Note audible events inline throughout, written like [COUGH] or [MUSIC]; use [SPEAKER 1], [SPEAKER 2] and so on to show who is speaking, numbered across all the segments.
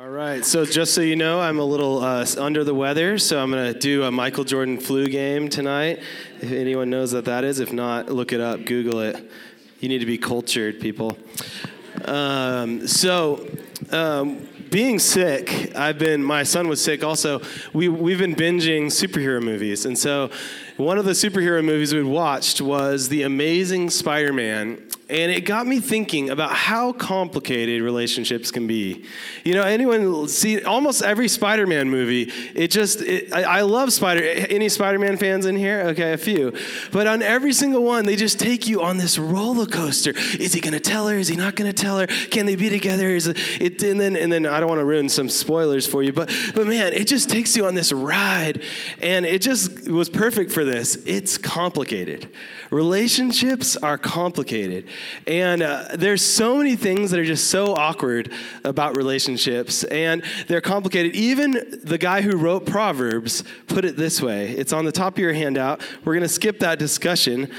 [SPEAKER 1] All right, so just so you know, I'm a little uh, under the weather, so I'm to do a Michael Jordan flu game tonight. If anyone knows what that is, if not, look it up, Google it. You need to be cultured, people. Um, so, um, being sick, I've been, my son was sick also. We, we've been binging superhero movies. And so, one of the superhero movies we watched was The Amazing Spider Man and it got me thinking about how complicated relationships can be. You know, anyone see almost every Spider-Man movie? It just, it, I, I, love Spider. Any Spider-Man fans in here? Okay, a few. But on every single one, they just take you on this roller coaster. Is he going to tell her? Is he not going to tell her? Can they be together? Is it? And then, and then I don't want to ruin some spoilers for you, but but man, it just takes you on this ride, and it just was perfect for this. It's complicated. Relationships are complicated. And uh, there's so many things that are just so awkward about relationships, and they're complicated. Even the guy who wrote Proverbs put it this way it's on the top of your handout. We're going to skip that discussion.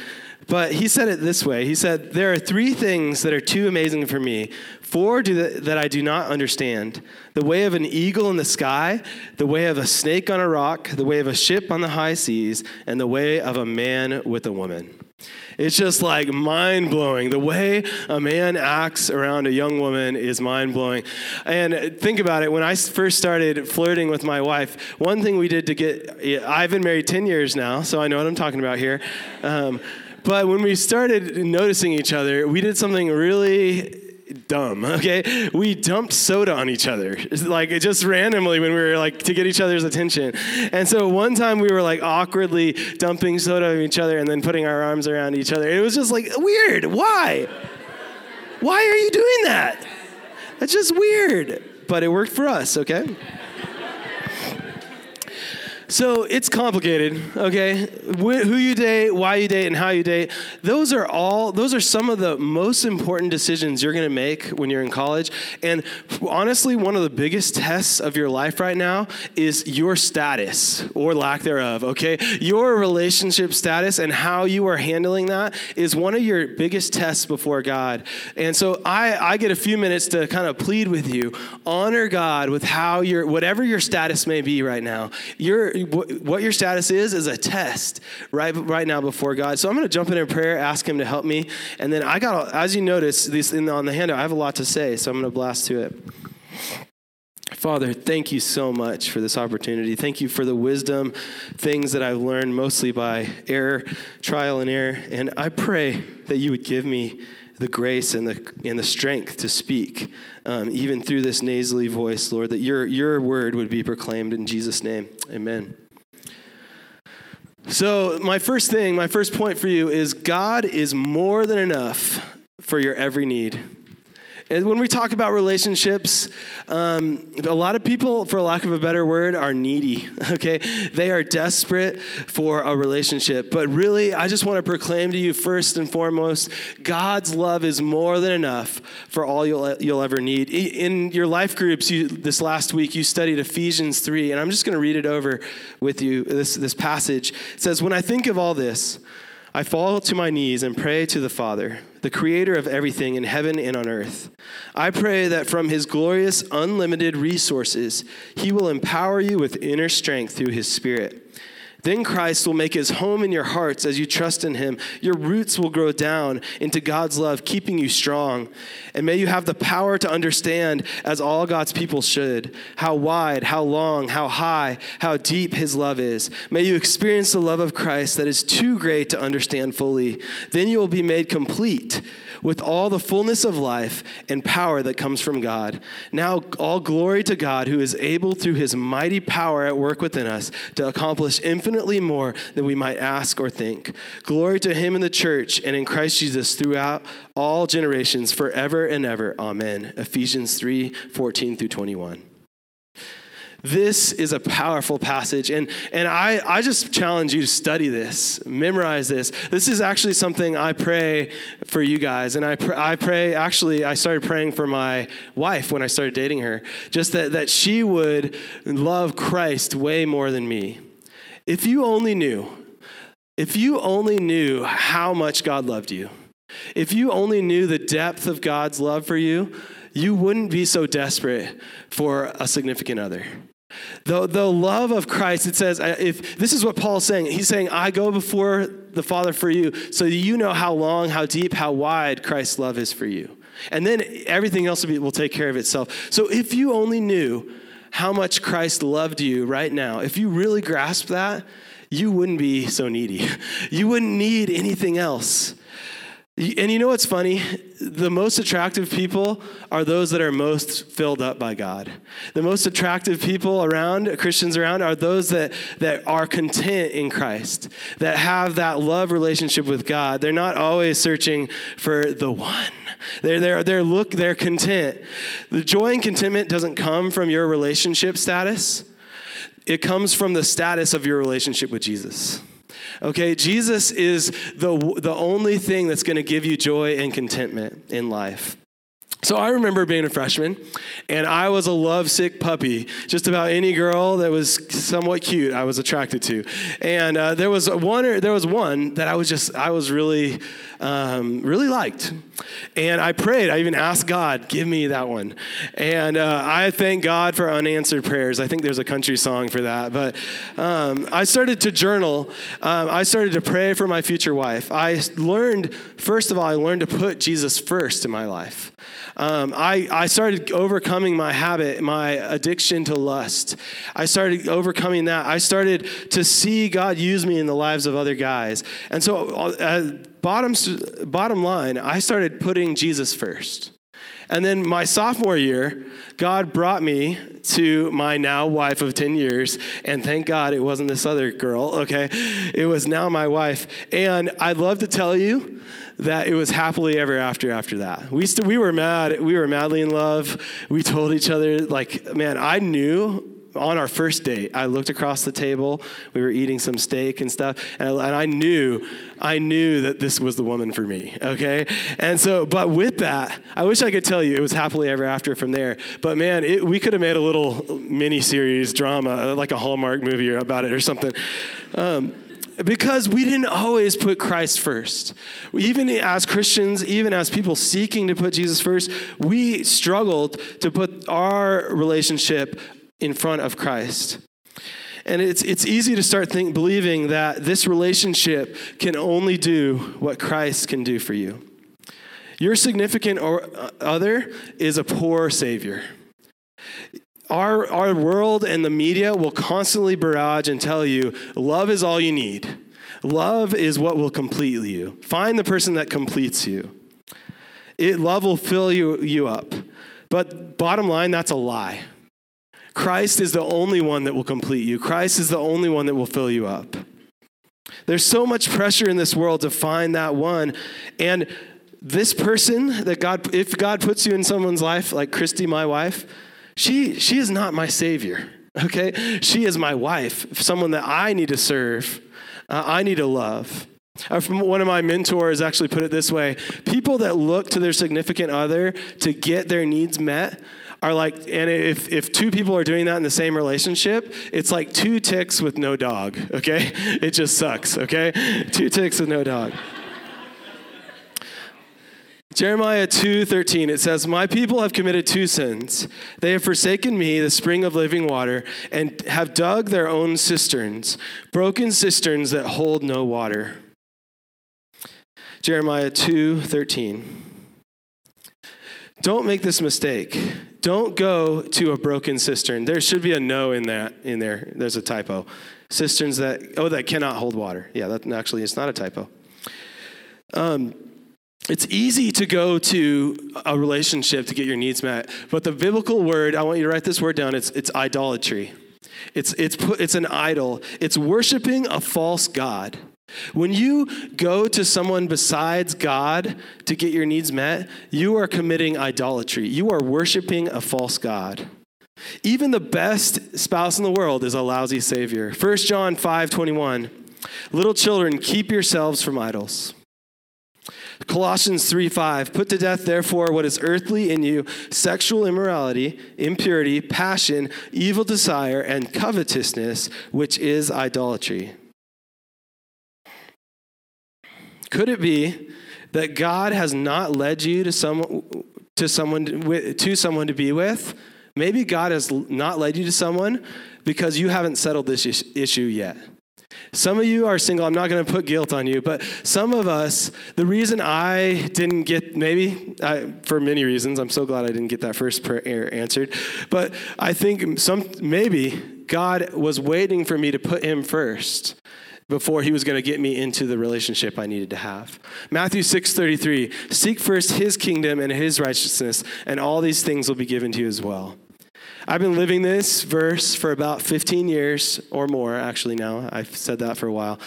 [SPEAKER 1] But he said it this way He said, There are three things that are too amazing for me, four that I do not understand the way of an eagle in the sky, the way of a snake on a rock, the way of a ship on the high seas, and the way of a man with a woman. It's just like mind blowing. The way a man acts around a young woman is mind blowing. And think about it when I first started flirting with my wife, one thing we did to get, I've been married 10 years now, so I know what I'm talking about here. Um, but when we started noticing each other, we did something really dumb, okay? We dumped soda on each other, [LAUGHS] like just randomly when we were like to get each other's attention. And so one time we were like awkwardly dumping soda on each other and then putting our arms around each other. It was just like weird. Why? Why are you doing that? That's just weird. But it worked for us, okay? So it's complicated, okay? Who you date, why you date, and how you date. Those are all, those are some of the most important decisions you're gonna make when you're in college. And honestly, one of the biggest tests of your life right now is your status or lack thereof, okay? Your relationship status and how you are handling that is one of your biggest tests before God. And so I, I get a few minutes to kind of plead with you. Honor God with how your, whatever your status may be right now. You're, what your status is is a test right right now before God. So I'm going to jump into prayer, ask Him to help me, and then I got, as you notice, this in, on the handout, I have a lot to say, so I'm going to blast to it. Father, thank you so much for this opportunity. Thank you for the wisdom, things that I've learned mostly by error, trial and error. And I pray that you would give me the grace and the, and the strength to speak, um, even through this nasally voice, Lord, that your, your word would be proclaimed in Jesus' name. Amen. So, my first thing, my first point for you is God is more than enough for your every need. And when we talk about relationships, um, a lot of people, for lack of a better word, are needy, [LAUGHS] okay? They are desperate for a relationship. But really, I just want to proclaim to you first and foremost God's love is more than enough for all you'll, you'll ever need. In your life groups you, this last week, you studied Ephesians 3, and I'm just going to read it over with you, this, this passage. It says, When I think of all this, I fall to my knees and pray to the Father, the creator of everything in heaven and on earth. I pray that from his glorious, unlimited resources, he will empower you with inner strength through his Spirit then Christ will make his home in your hearts as you trust in him. Your roots will grow down into God's love, keeping you strong. And may you have the power to understand, as all God's people should, how wide, how long, how high, how deep his love is. May you experience the love of Christ that is too great to understand fully. Then you will be made complete with all the fullness of life and power that comes from God. Now, all glory to God who is able through his mighty power at work within us to accomplish infinitely more than we might ask or think. Glory to him in the church and in Christ Jesus throughout all generations, forever and ever. Amen. Ephesians 3 14 through 21. This is a powerful passage. And, and I, I just challenge you to study this, memorize this. This is actually something I pray for you guys. And I, pr- I pray, actually, I started praying for my wife when I started dating her, just that, that she would love Christ way more than me. If you only knew, if you only knew how much God loved you, if you only knew the depth of God's love for you, you wouldn't be so desperate for a significant other. The, the love of Christ, it says, if this is what Paul's saying, he's saying, I go before the Father for you, so you know how long, how deep, how wide Christ's love is for you. And then everything else will, be, will take care of itself. So if you only knew how much Christ loved you right now, if you really grasp that, you wouldn't be so needy. [LAUGHS] You wouldn't need anything else. And you know what's funny? The most attractive people are those that are most filled up by God. The most attractive people around, Christians around, are those that, that are content in Christ, that have that love relationship with God. They're not always searching for the one. They're, they're, they're, look, they're content. The joy and contentment doesn't come from your relationship status, it comes from the status of your relationship with Jesus. Okay, Jesus is the, the only thing that's going to give you joy and contentment in life. So I remember being a freshman, and I was a lovesick puppy. Just about any girl that was somewhat cute, I was attracted to. And uh, there was one, there was one that I was just, I was really, um, really liked. And I prayed. I even asked God, "Give me that one." And uh, I thank God for unanswered prayers. I think there's a country song for that. But um, I started to journal. Um, I started to pray for my future wife. I learned, first of all, I learned to put Jesus first in my life. Um, I, I started overcoming my habit, my addiction to lust. I started overcoming that. I started to see God use me in the lives of other guys. And so, uh, bottom, bottom line, I started putting Jesus first. And then my sophomore year, God brought me to my now wife of 10 years. And thank God it wasn't this other girl, okay? It was now my wife. And I'd love to tell you that it was happily ever after after that. We, st- we were mad. We were madly in love. We told each other, like, man, I knew on our first date, I looked across the table. We were eating some steak and stuff, and I, and I, knew, I knew that this was the woman for me. Okay, and so, but with that, I wish I could tell you it was happily ever after from there. But man, it, we could have made a little mini series drama, like a Hallmark movie about it or something. Um, because we didn't always put Christ first. Even as Christians, even as people seeking to put Jesus first, we struggled to put our relationship in front of Christ. And it's, it's easy to start think, believing that this relationship can only do what Christ can do for you. Your significant or uh, other is a poor Savior. Our, our world and the media will constantly barrage and tell you love is all you need. Love is what will complete you. Find the person that completes you. It, love will fill you, you up. But bottom line, that's a lie. Christ is the only one that will complete you. Christ is the only one that will fill you up. There's so much pressure in this world to find that one. And this person that God, if God puts you in someone's life, like Christy, my wife, she, she is not my savior, [LAUGHS] okay? She is my wife, someone that I need to serve, uh, I need to love. Uh, one of my mentors actually put it this way people that look to their significant other to get their needs met are like, and if, if two people are doing that in the same relationship, it's like two ticks with no dog, okay? [LAUGHS] It just sucks, okay? Two ticks with no dog. Jeremiah 2:13 it says, "My people have committed two sins. They have forsaken me, the spring of living water, and have dug their own cisterns, broken cisterns that hold no water." Jeremiah 2:13. Don't make this mistake. Don't go to a broken cistern. There should be a no in that in there. There's a typo. Cisterns that oh that cannot hold water. Yeah, that actually it's not a typo. Um, it's easy to go to a relationship to get your needs met, but the biblical word, I want you to write this word down, it's, it's idolatry. It's, it's, it's an idol, it's worshiping a false God. When you go to someone besides God to get your needs met, you are committing idolatry. You are worshiping a false God. Even the best spouse in the world is a lousy savior. 1 John 5 21. Little children, keep yourselves from idols. Colossians 3 5, put to death, therefore, what is earthly in you sexual immorality, impurity, passion, evil desire, and covetousness, which is idolatry. Could it be that God has not led you to some to someone to someone to be with, maybe God has not led you to someone because you haven't settled this issue yet. Some of you are single. I'm not going to put guilt on you, but some of us, the reason I didn't get, maybe I, for many reasons, I'm so glad I didn't get that first prayer answered, but I think some, maybe God was waiting for me to put him first before he was going to get me into the relationship I needed to have. Matthew 6:33, seek first his kingdom and his righteousness, and all these things will be given to you as well. I've been living this verse for about 15 years or more, actually, now. I've said that for a while.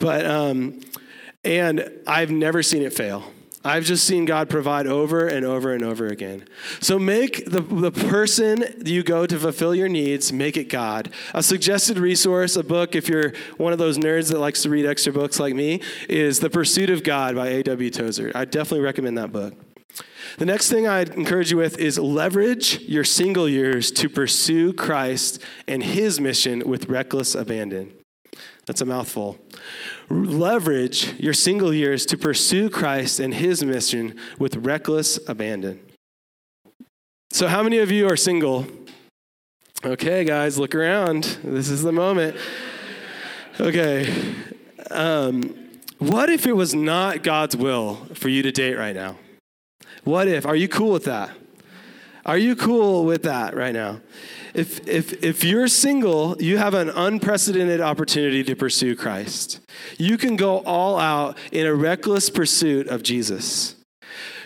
[SPEAKER 1] But, um, and I've never seen it fail. I've just seen God provide over and over and over again. So make the, the person you go to fulfill your needs, make it God. A suggested resource, a book, if you're one of those nerds that likes to read extra books like me, is The Pursuit of God by A.W. Tozer. I definitely recommend that book. The next thing I'd encourage you with is leverage your single years to pursue Christ and his mission with reckless abandon. That's a mouthful. Leverage your single years to pursue Christ and his mission with reckless abandon. So, how many of you are single? Okay, guys, look around. This is the moment. Okay. Um, what if it was not God's will for you to date right now? What if? Are you cool with that? Are you cool with that right now? If, if, if you're single, you have an unprecedented opportunity to pursue Christ. You can go all out in a reckless pursuit of Jesus.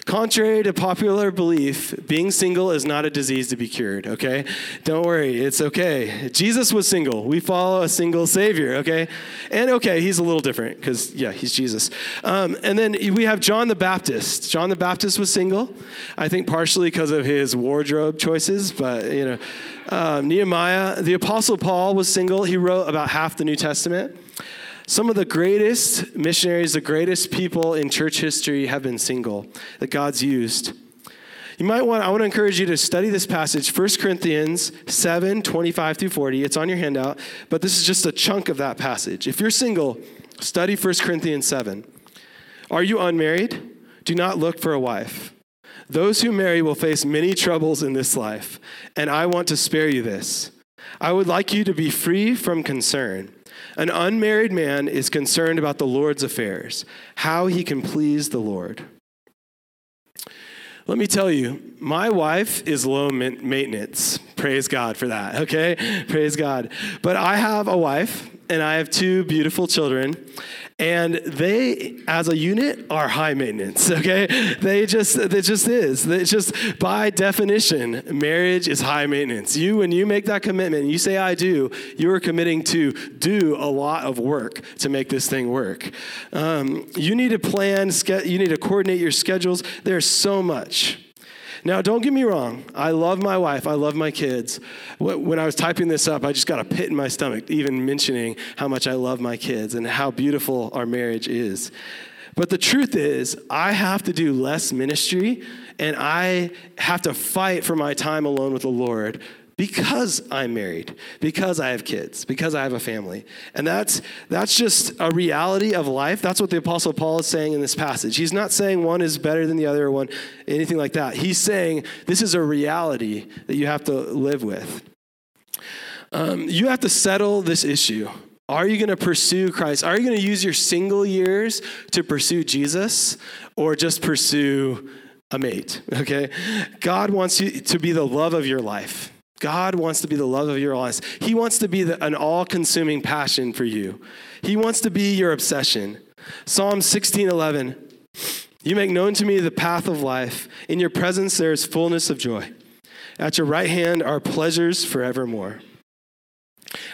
[SPEAKER 1] Contrary to popular belief, being single is not a disease to be cured, okay? Don't worry, it's okay. Jesus was single. We follow a single Savior, okay? And okay, he's a little different because, yeah, he's Jesus. Um, and then we have John the Baptist. John the Baptist was single, I think partially because of his wardrobe choices, but, you know, uh, Nehemiah, the Apostle Paul was single. He wrote about half the New Testament. Some of the greatest missionaries, the greatest people in church history have been single that God's used. You might want, I want to encourage you to study this passage, 1 Corinthians 7 25 through 40. It's on your handout, but this is just a chunk of that passage. If you're single, study 1 Corinthians 7. Are you unmarried? Do not look for a wife. Those who marry will face many troubles in this life, and I want to spare you this. I would like you to be free from concern. An unmarried man is concerned about the Lord's affairs, how he can please the Lord. Let me tell you, my wife is low maintenance. Praise God for that, okay? Praise God. But I have a wife and I have two beautiful children. And they, as a unit, are high maintenance, okay? They just, it just is. It's just by definition, marriage is high maintenance. You, when you make that commitment, you say, I do, you are committing to do a lot of work to make this thing work. Um, you need to plan, you need to coordinate your schedules. There's so much. Now, don't get me wrong. I love my wife. I love my kids. When I was typing this up, I just got a pit in my stomach, even mentioning how much I love my kids and how beautiful our marriage is. But the truth is, I have to do less ministry and I have to fight for my time alone with the Lord because I'm married, because I have kids, because I have a family. And that's, that's just a reality of life. That's what the Apostle Paul is saying in this passage. He's not saying one is better than the other or one, anything like that. He's saying this is a reality that you have to live with. Um, you have to settle this issue. Are you going to pursue Christ? Are you going to use your single years to pursue Jesus or just pursue a mate? Okay? God wants you to be the love of your life. God wants to be the love of your life. He wants to be the, an all consuming passion for you. He wants to be your obsession. Psalm 16 11. You make known to me the path of life. In your presence there is fullness of joy. At your right hand are pleasures forevermore.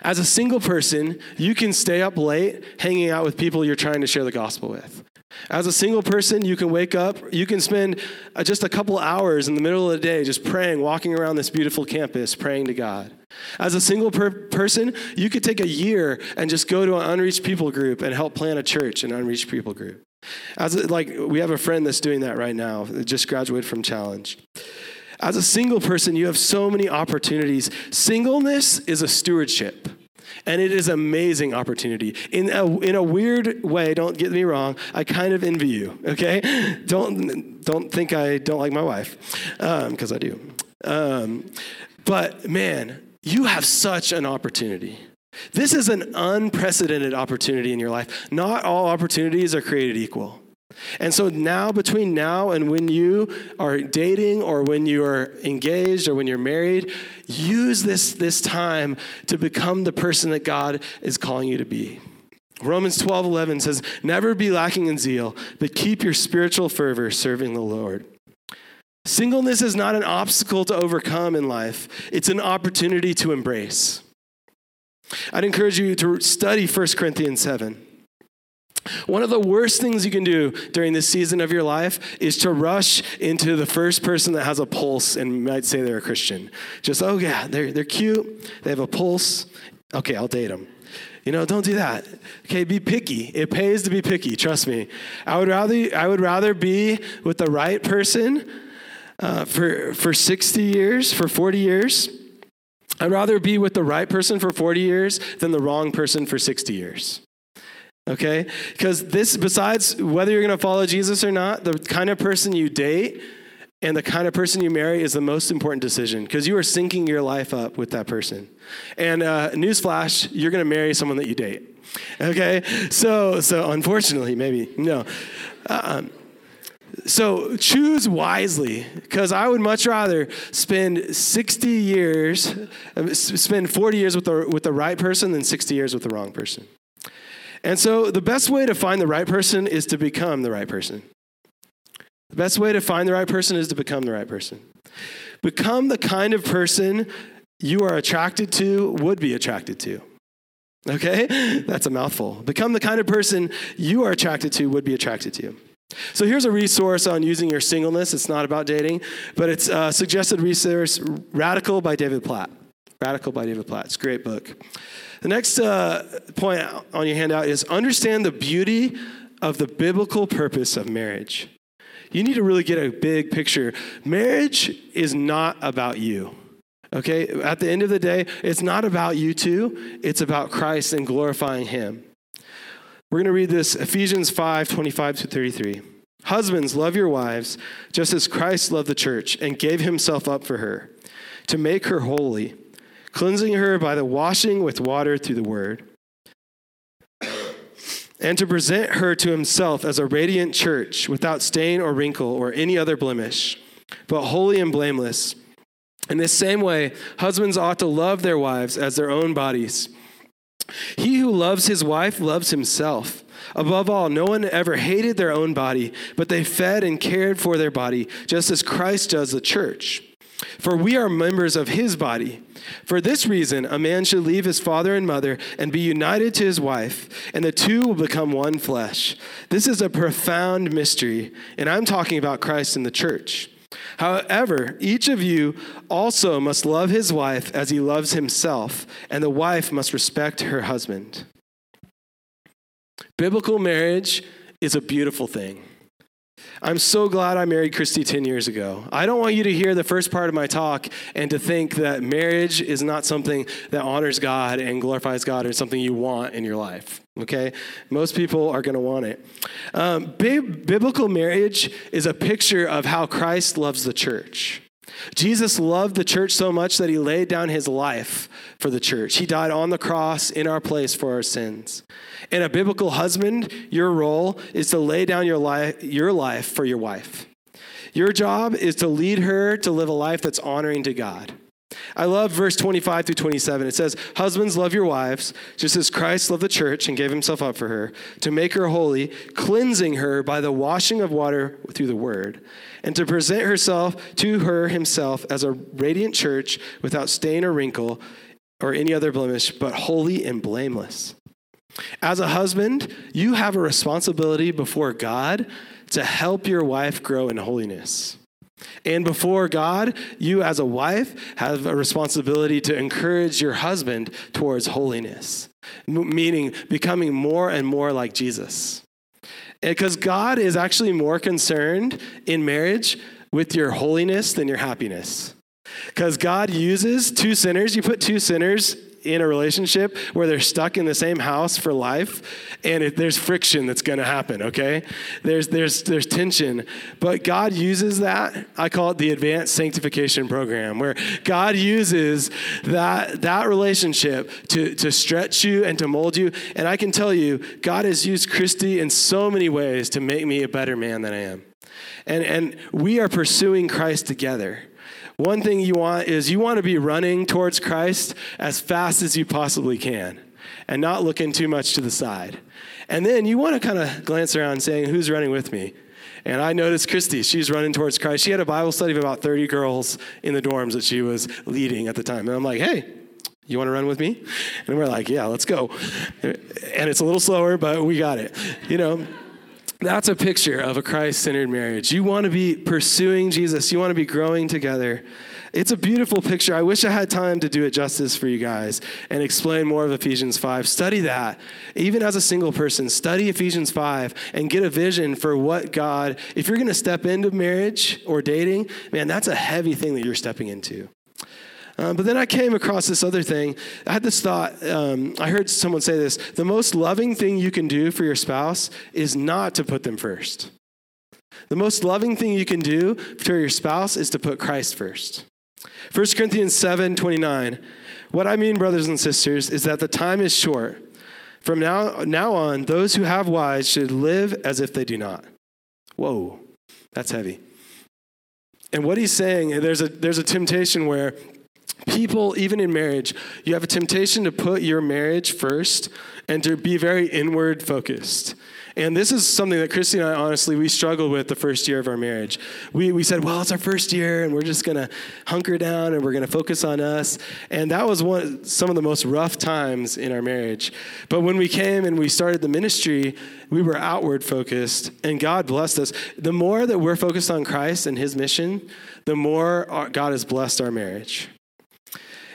[SPEAKER 1] As a single person, you can stay up late hanging out with people you're trying to share the gospel with. As a single person, you can wake up, you can spend uh, just a couple hours in the middle of the day just praying, walking around this beautiful campus, praying to God. As a single per- person, you could take a year and just go to an unreached people group and help plant a church, an unreached people group. As a, like we have a friend that's doing that right now, that just graduated from Challenge. As a single person, you have so many opportunities. Singleness is a stewardship. And it is an amazing opportunity. In a, in a weird way, don't get me wrong, I kind of envy you, okay? [LAUGHS] Don't, don't think I don't like my wife, because um, I do. Um, but man, you have such an opportunity. This is an unprecedented opportunity in your life. Not all opportunities are created equal. And so now, between now and when you are dating or when you are engaged or when you're married, use this, this time to become the person that God is calling you to be. Romans 12 11 says, Never be lacking in zeal, but keep your spiritual fervor serving the Lord. Singleness is not an obstacle to overcome in life, it's an opportunity to embrace. I'd encourage you to study 1 Corinthians 7. One of the worst things you can do during this season of your life is to rush into the first person that has a pulse and might say they're a Christian. Just, oh yeah, they're, they're cute, they have a pulse. Okay, I'll date them. You know, don't do that. Okay, be picky. It pays to be picky, trust me. I would rather, I would rather be with the right person uh, for, for 60 years, for 40 years. I'd rather be with the right person for 40 years than the wrong person for 60 years okay? Because this, besides whether you're going to follow Jesus or not, the kind of person you date and the kind of person you marry is the most important decision because you are syncing your life up with that person. And uh, newsflash, you're going to marry someone that you date. Okay, so so unfortunately, maybe no. Um, so choose wisely because I would much rather spend 60 years, uh, spend 40 years with the, with the right person than 60 years with the wrong person. And so the best way to find the right person is to become the right person. The best way to find the right person is to become the right person. Become the kind of person you are attracted to, would be attracted to. Okay? That's a mouthful. Become the kind of person you are attracted to, would be attracted to. So here's a resource on using your singleness. It's not about dating, but it's a suggested resource Radical by David Platt. Radical by David Platt. It's a great book. The next uh, point on your handout is understand the beauty of the biblical purpose of marriage. You need to really get a big picture. Marriage is not about you. Okay? At the end of the day, it's not about you two, it's about Christ and glorifying Him. We're going to read this Ephesians 5 25 to 33. Husbands, love your wives, just as Christ loved the church and gave himself up for her, to make her holy cleansing her by the washing with water through the word, and to present her to himself as a radiant church without stain or wrinkle or any other blemish, but holy and blameless. In this same way, husbands ought to love their wives as their own bodies. He who loves his wife loves himself. Above all, no one ever hated their own body, but they fed and cared for their body, just as Christ does the church for we are members of his body. For this reason, a man should leave his father and mother and be united to his wife, and the two will become one flesh. This is a profound mystery, and I'm talking about Christ and the church. However, each of you also must love his wife as he loves himself, and the wife must respect her husband. Biblical marriage is a beautiful thing. I'm so glad I married Christy 10 years ago. I don't want you to hear the first part of my talk and to think that marriage is not something that honors God and glorifies God or something you want in your life. Okay? Most people are going to want it. Um, biblical marriage is a picture of how Christ loves the church. Jesus loved the church so much that he laid down his life for the church. He died on the cross in our place for our sins. And a biblical husband, your role is to lay down your life, your life for your wife. Your job is to lead her to live a life that's honoring to God. I love verse 25 through 27. It says, Husbands, love your wives, just as Christ loved the church and gave himself up for her, to make her holy, cleansing her by the washing of water through the word, and to present herself to her himself as a radiant church without stain or wrinkle or any other blemish, but holy and blameless. As a husband, you have a responsibility before God to help your wife grow in holiness. And before God, you as a wife have a responsibility to encourage your husband towards holiness, meaning becoming more and more like Jesus. Because God is actually more concerned in marriage with your holiness than your happiness. Because God uses two sinners, you put two sinners in a relationship where they're stuck in the same house for life and it, there's friction that's going to happen okay? There's there's there's tension. But god uses that i call it the advanced sanctification program where god uses that that relationship to to stretch you and to mold you. And i can tell you god has used christy in so many ways to make me a better man than i am. And and we are pursuing christ together one thing you want is you want to be running towards Christ as fast as you possibly can and not looking too much to the side. And then you want to kind of glance around saying, Who's running with me? And I noticed Christy, she's running towards Christ. She had a Bible study of about 30 girls in the dorms that she was leading at the time. And I'm like, Hey, you want to run with me? And we're like, Yeah, let's go. And it's a little slower, but we got it. You know, that's a picture of a Christ centered marriage. You want to be pursuing Jesus, you want to be growing together. It's a beautiful picture. I wish I had time to do it justice for you guys and explain more of Ephesians 5. Study that. Even as a single person, study Ephesians 5 and get a vision for what God, if you're going to step into marriage or dating, man, that's a heavy thing that you're stepping into. Um, but then I came across this other thing. I had this thought. Um, I heard someone say this the most loving thing you can do for your spouse is not to put them first. The most loving thing you can do for your spouse is to put Christ first. 1 Corinthians 7 29. What I mean, brothers and sisters, is that the time is short. From now, now on, those who have wives should live as if they do not. Whoa, that's heavy. And what he's saying, there's a, there's a temptation where people, even in marriage, you have a temptation to put your marriage first and to be very inward focused. And this is something that Christy and I, honestly, we struggled with the first year of our marriage. We, we said, well, it's our first year, and we're just to hunker down and we're to focus on us. And that was one, some of the most rough times in our marriage. But when we came and we started the ministry, we were outward focused, and God blessed us. The more that we're focused on Christ and his mission, the more God has blessed our marriage.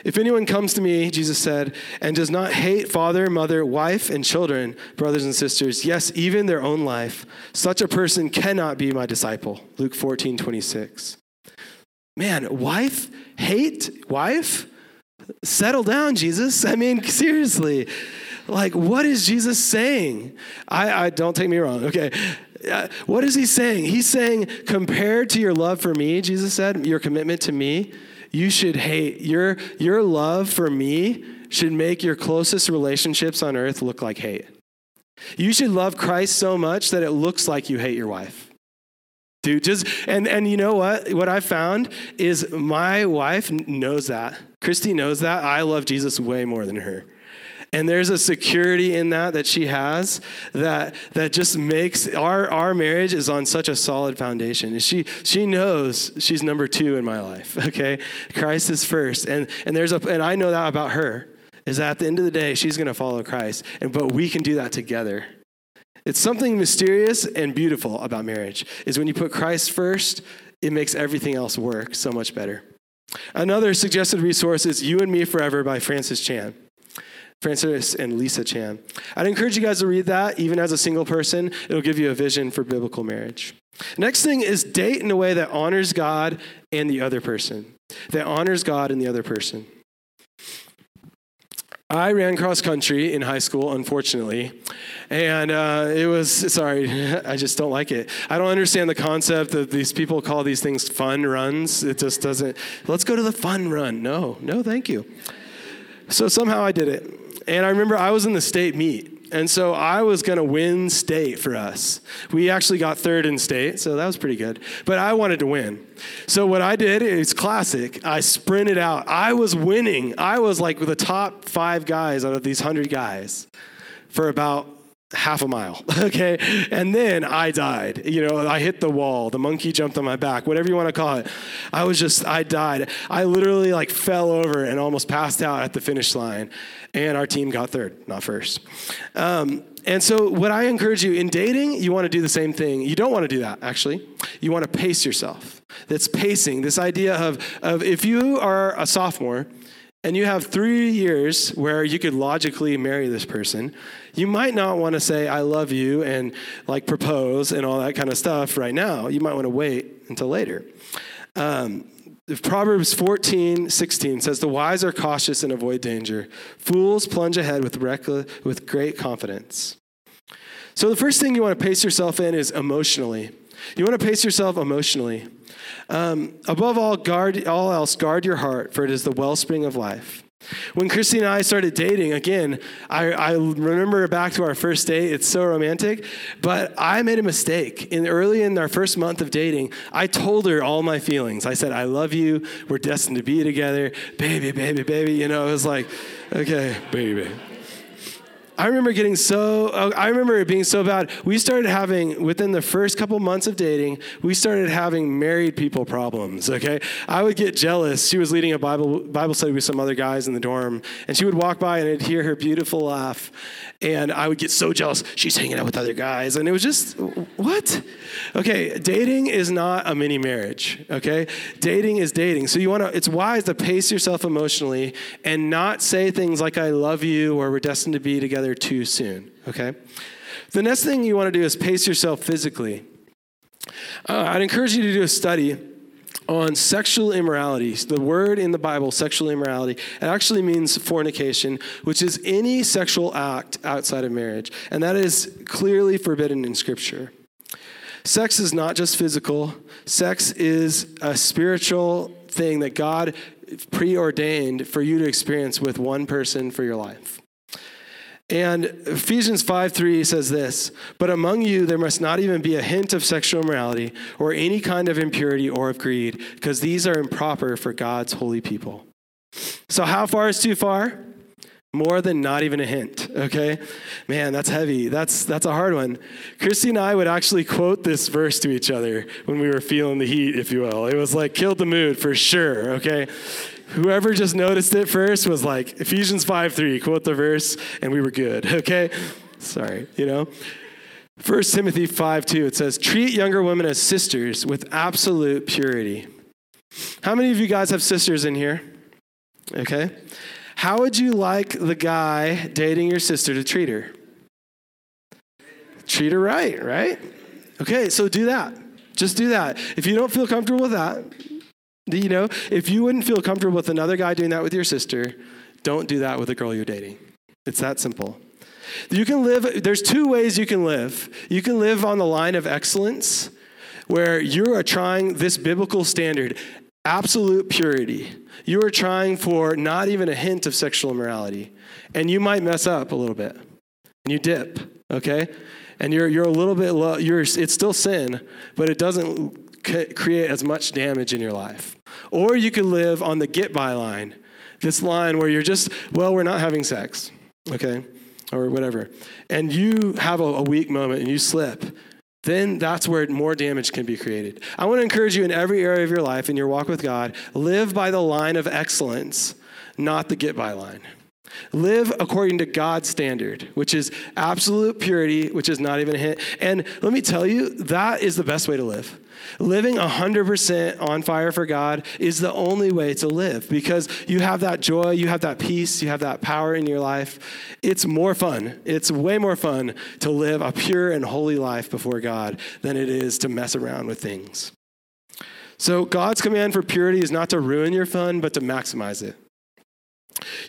[SPEAKER 1] If anyone comes to me, Jesus said, and does not hate father, mother, wife, and children, brothers and sisters, yes, even their own life, such a person cannot be my disciple. Luke 14, 26. Man, wife, hate, wife? Settle down, Jesus. I mean, [LAUGHS] seriously. Like, what is Jesus saying? I, I don't take me wrong, okay. Uh, what is he saying? He's saying, compared to your love for me, Jesus said, your commitment to me, you should hate. Your, your love for me should make your closest relationships on earth look like hate. You should love Christ so much that it looks like you hate your wife. Dude, just and and you know what? What I found is my wife knows that. Christy knows that. I love Jesus way more than her. And there's a security in that that she has that, that just makes our, our marriage is on such a solid foundation. She, she knows she's number two in my life, [LAUGHS] okay? Christ is first. And, and, there's a, and I know that about her, is that at the end of the day, she's going to follow Christ. And, but we can do that together. It's something mysterious and beautiful about marriage, is when you put Christ first, it makes everything else work so much better. Another suggested resource is You and Me Forever by Francis Chan. Francis and Lisa Chan. I'd encourage you guys to read that, even as a single person. It'll give you a vision for biblical marriage. Next thing is date in a way that honors God and the other person. That honors God and the other person. I ran cross country in high school, unfortunately. And uh, it was, sorry, [LAUGHS] I just don't like it. I don't understand the concept that these people call these things fun runs. It just doesn't, let's go to the fun run. No, no, thank you. So somehow I did it. And I remember I was in the state meet. And so I was going to win state for us. We actually got third in state, so that was pretty good. But I wanted to win. So what I did is classic. I sprinted out. I was winning. I was like with the top five guys out of these 100 guys for about half a mile, [LAUGHS] okay? And then I died. You know, I hit the wall. The monkey jumped on my back, whatever you want to call it. I was just, I died. I literally like fell over and almost passed out at the finish line. And our team got third, not first. Um, and so, what I encourage you in dating, you want to do the same thing. You don't want to do that, actually. You want to pace yourself. That's pacing. This idea of, of if you are a sophomore and you have three years where you could logically marry this person, you might not want to say, I love you, and like propose and all that kind of stuff right now. You might want to wait until later. Um, Proverbs 14, 16 says, The wise are cautious and avoid danger. Fools plunge ahead with, reckless, with great confidence. So, the first thing you want to pace yourself in is emotionally. You want to pace yourself emotionally. Um, above all, guard all else, guard your heart, for it is the wellspring of life. When Christy and I started dating, again, I, I, remember back to our first date. It's so romantic, but I made a mistake. In early in our first month of dating, I told her all my feelings. I said, "I love you. We're destined to be together, baby, baby, baby." You know, it was like, okay, baby. I remember getting so, uh, I remember it being so bad. We started having, within the first couple months of dating, we started having married people problems, okay? I would get jealous. She was leading a Bible, Bible study with some other guys in the dorm, and she would walk by and I'd hear her beautiful laugh, and I would get so jealous. She's hanging out with other guys, and it was just, what? Okay, dating is not a mini marriage, okay? Dating is dating. So you wanna, it's wise to pace yourself emotionally and not say things like, I love you, or we're destined to be together together too soon, okay? The next thing you want to do is pace yourself physically. Uh, I'd encourage you to do a study on sexual immorality. The word in the Bible, sexual immorality, it actually means fornication, which is any sexual act outside of marriage. And that is clearly forbidden in Scripture. Sex is not just physical, sex is a spiritual thing that God preordained for you to experience with one person for your life. And Ephesians 5 3 says this But among you there must not even be a hint of sexual immorality or any kind of impurity or of greed, because these are improper for God's holy people. So, how far is too far? More than not even a hint, okay? Man, that's heavy. That's, that's a hard one. Christy and I would actually quote this verse to each other when we were feeling the heat, if you will. It was like killed the mood for sure, okay? Whoever just noticed it first was like, Ephesians 5 3, quote the verse, and we were good, [LAUGHS] okay? Sorry, you know? 1 Timothy 5 2, it says, Treat younger women as sisters with absolute purity. How many of you guys have sisters in here? Okay. How would you like the guy dating your sister to treat her? Treat her right, right? Okay, so do that. Just do that. If you don't feel comfortable with that, you know, if you wouldn't feel comfortable with another guy doing that with your sister, don't do that with a girl you're dating. It's that simple. You can live, there's two ways you can live. You can live on the line of excellence, where you are trying this biblical standard, absolute purity. You are trying for not even a hint of sexual immorality. And you might mess up a little bit. And you dip, okay? And you're, you're a little bit low, you're, it's still sin, but it doesn't create as much damage in your life. Or you could live on the get by line, this line where you're just, well, we're not having sex, okay? Or whatever. And you have a, a weak moment and you slip. Then that's where more damage can be created. I want to encourage you in every area of your life, in your walk with God, live by the line of excellence, not the get by line. Live according to God's standard, which is absolute purity, which is not even a hint. And let me tell you, that is the best way to live. Living 100% on fire for God is the only way to live because you have that joy, you have that peace, you have that power in your life. It's more fun. It's way more fun to live a pure and holy life before God than it is to mess around with things. So, God's command for purity is not to ruin your fun, but to maximize it.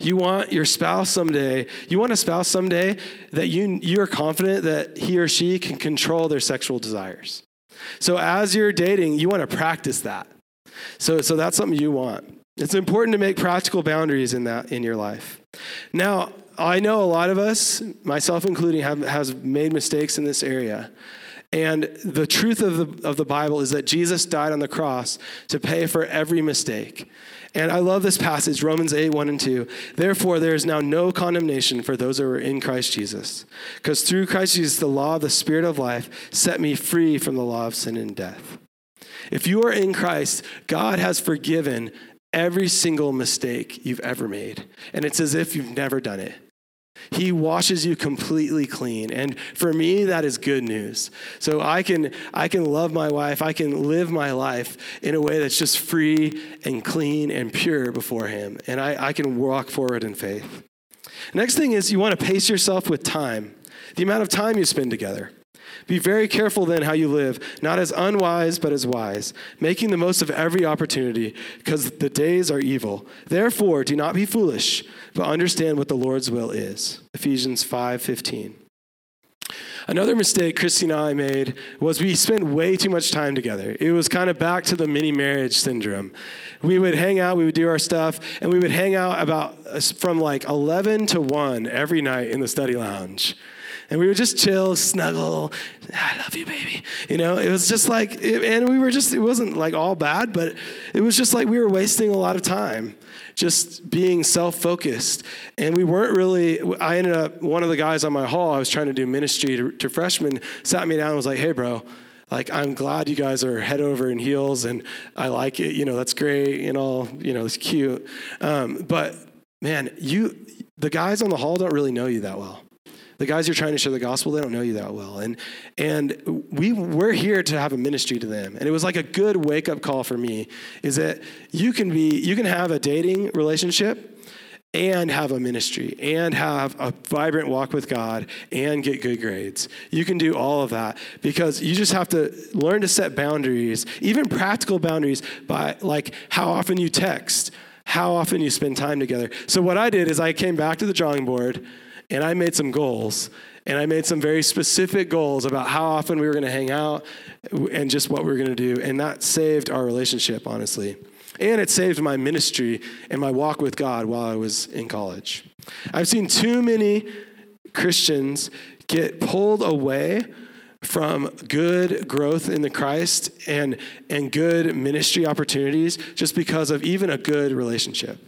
[SPEAKER 1] You want your spouse someday, you want a spouse someday that you, you are confident that he or she can control their sexual desires. So as you're dating, you want to practice that. So, so that's something you want. It's important to make practical boundaries in that in your life. Now, I know a lot of us, myself including, have has made mistakes in this area. And the truth of the, of the Bible is that Jesus died on the cross to pay for every mistake. And I love this passage, Romans 8, 1 and 2. Therefore, there is now no condemnation for those who are in Christ Jesus. Because through Christ Jesus, the law of the Spirit of life set me free from the law of sin and death. If you are in Christ, God has forgiven every single mistake you've ever made. And it's as if you've never done it. He washes you completely clean. And for me, that is good news. So I can, I can love my wife. I can live my life in a way that's just free and clean and pure before Him. And I, I can walk forward in faith. Next thing is you want to pace yourself with time, the amount of time you spend together. Be very careful then how you live, not as unwise, but as wise, making the most of every opportunity, because the days are evil. Therefore, do not be foolish, but understand what the Lord's will is. Ephesians 5:15. Another mistake Christy and I made was we spent way too much time together. It was kind of back to the mini marriage syndrome. We would hang out, we would do our stuff, and we would hang out about uh, from like 11 to 1 every night in the study lounge and we would just chill, snuggle. I love you, baby. You know, it was just like, it, and we were just, it wasn't like all bad, but it was just like we were wasting a lot of time just being self focused. And we weren't really, I ended up, one of the guys on my hall, I was trying to do ministry to, to freshmen, sat me down and was like, hey, bro, like i'm glad you guys are head over in heels and i like it you know that's great and all you know it's cute um, but man you the guys on the hall don't really know you that well the guys you're trying to share the gospel, they don't know you that well. And, and we, we're here to have a ministry to them. And it was like a good wake up call for me is that you can be, you can have a dating relationship and have a ministry and have a vibrant walk with God and get good grades. You can do all of that because you just have to learn to set boundaries, even practical boundaries by like how often you text, how often you spend time together. So what I did is I came back to the drawing board and I made some goals. And I made some very specific goals about how often we were going to hang out and just what we were going to do. And that saved our relationship, honestly. And it saved my ministry and my walk with God while I was in college. I've seen too many Christians get pulled away from good growth in the Christ and, and good ministry opportunities just because of even a good relationship.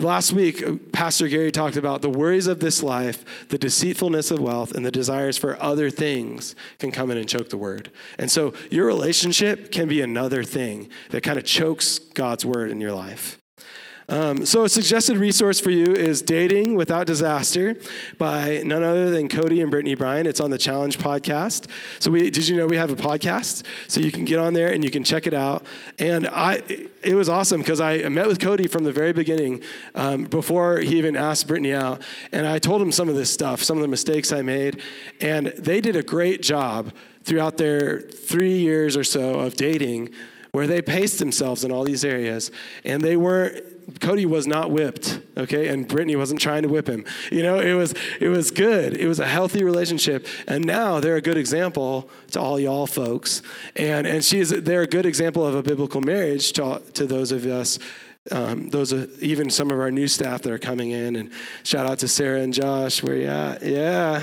[SPEAKER 1] Last week, uh, Pastor Gary talked about the worries of this life, the deceitfulness of wealth, and the desires for other things can come in and choke the word. And so your relationship can be another thing that kind of chokes God's word in your life. Um, so, a suggested resource for you is Dating Without Disaster by none other than Cody and Brittany Bryan. It's on the Challenge podcast. So, we, did you know we have a podcast? So, you can get on there and you can check it out. And I, it was awesome because I met with Cody from the very beginning um, before he even asked Brittany out. And I told him some of this stuff, some of the mistakes I made. And they did a great job throughout their three years or so of dating where they paced themselves in all these areas and they weren't Cody was not whipped, okay, and Brittany wasn't trying to whip him. You know, it was it was good. It was a healthy relationship, and now they're a good example to all y'all folks. And and she's they're a good example of a biblical marriage to to those of us. Um, those are even some of our new staff that are coming in, and shout out to Sarah and Josh. Where you at? Yeah,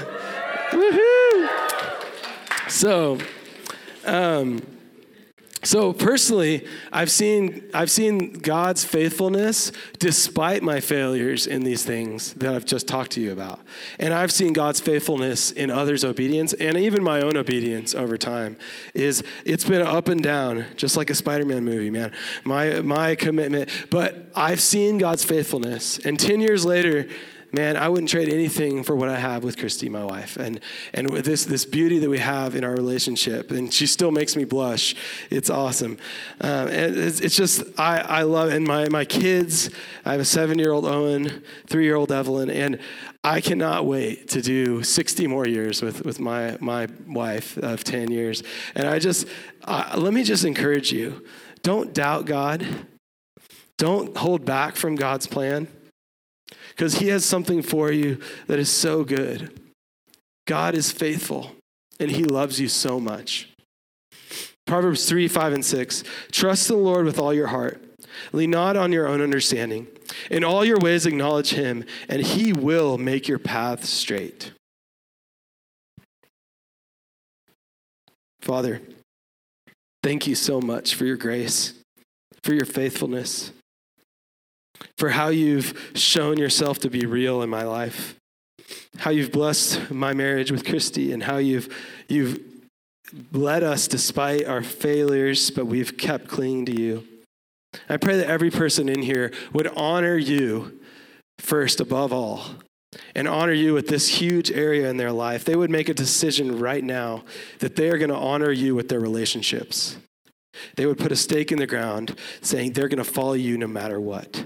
[SPEAKER 1] woohoo! So, um, so personally, I've seen, I've seen God's faithfulness despite my failures in these things that I've just talked to you about. And I've seen God's faithfulness in others' obedience and even my own obedience over time. Is it's been up and down, just like a Spider-Man movie, man. My my commitment. But I've seen God's faithfulness. And 10 years later, man, I wouldn't trade anything for what I have with Christy, my wife, and and with this this beauty that we have in our relationship. And she still makes me blush. It's awesome. Um, and it's, it's, just I I love and my my kids. I have a seven year old Owen, three year old Evelyn, and I cannot wait to do 60 more years with, with my, my wife of 10 years. And I just, uh, let me just encourage you don't doubt God, don't hold back from God's plan because He has something for you that is so good. God is faithful and He loves you so much. Proverbs 3, 5, and 6. Trust the Lord with all your heart. Lean not on your own understanding. In all your ways, acknowledge Him, and He will make your path straight. Father, thank you so much for your grace, for your faithfulness for how you've shown yourself to be real in my life, how you've blessed my marriage with Christy, and how you've, you've led us despite our failures, but we've kept clinging to you. I pray that every person in here would honor you first above all and honor you with this huge area in their life. They would make a decision right now that they are going to honor you with their relationships. They would put a stake in the ground saying they're going to follow you no matter what.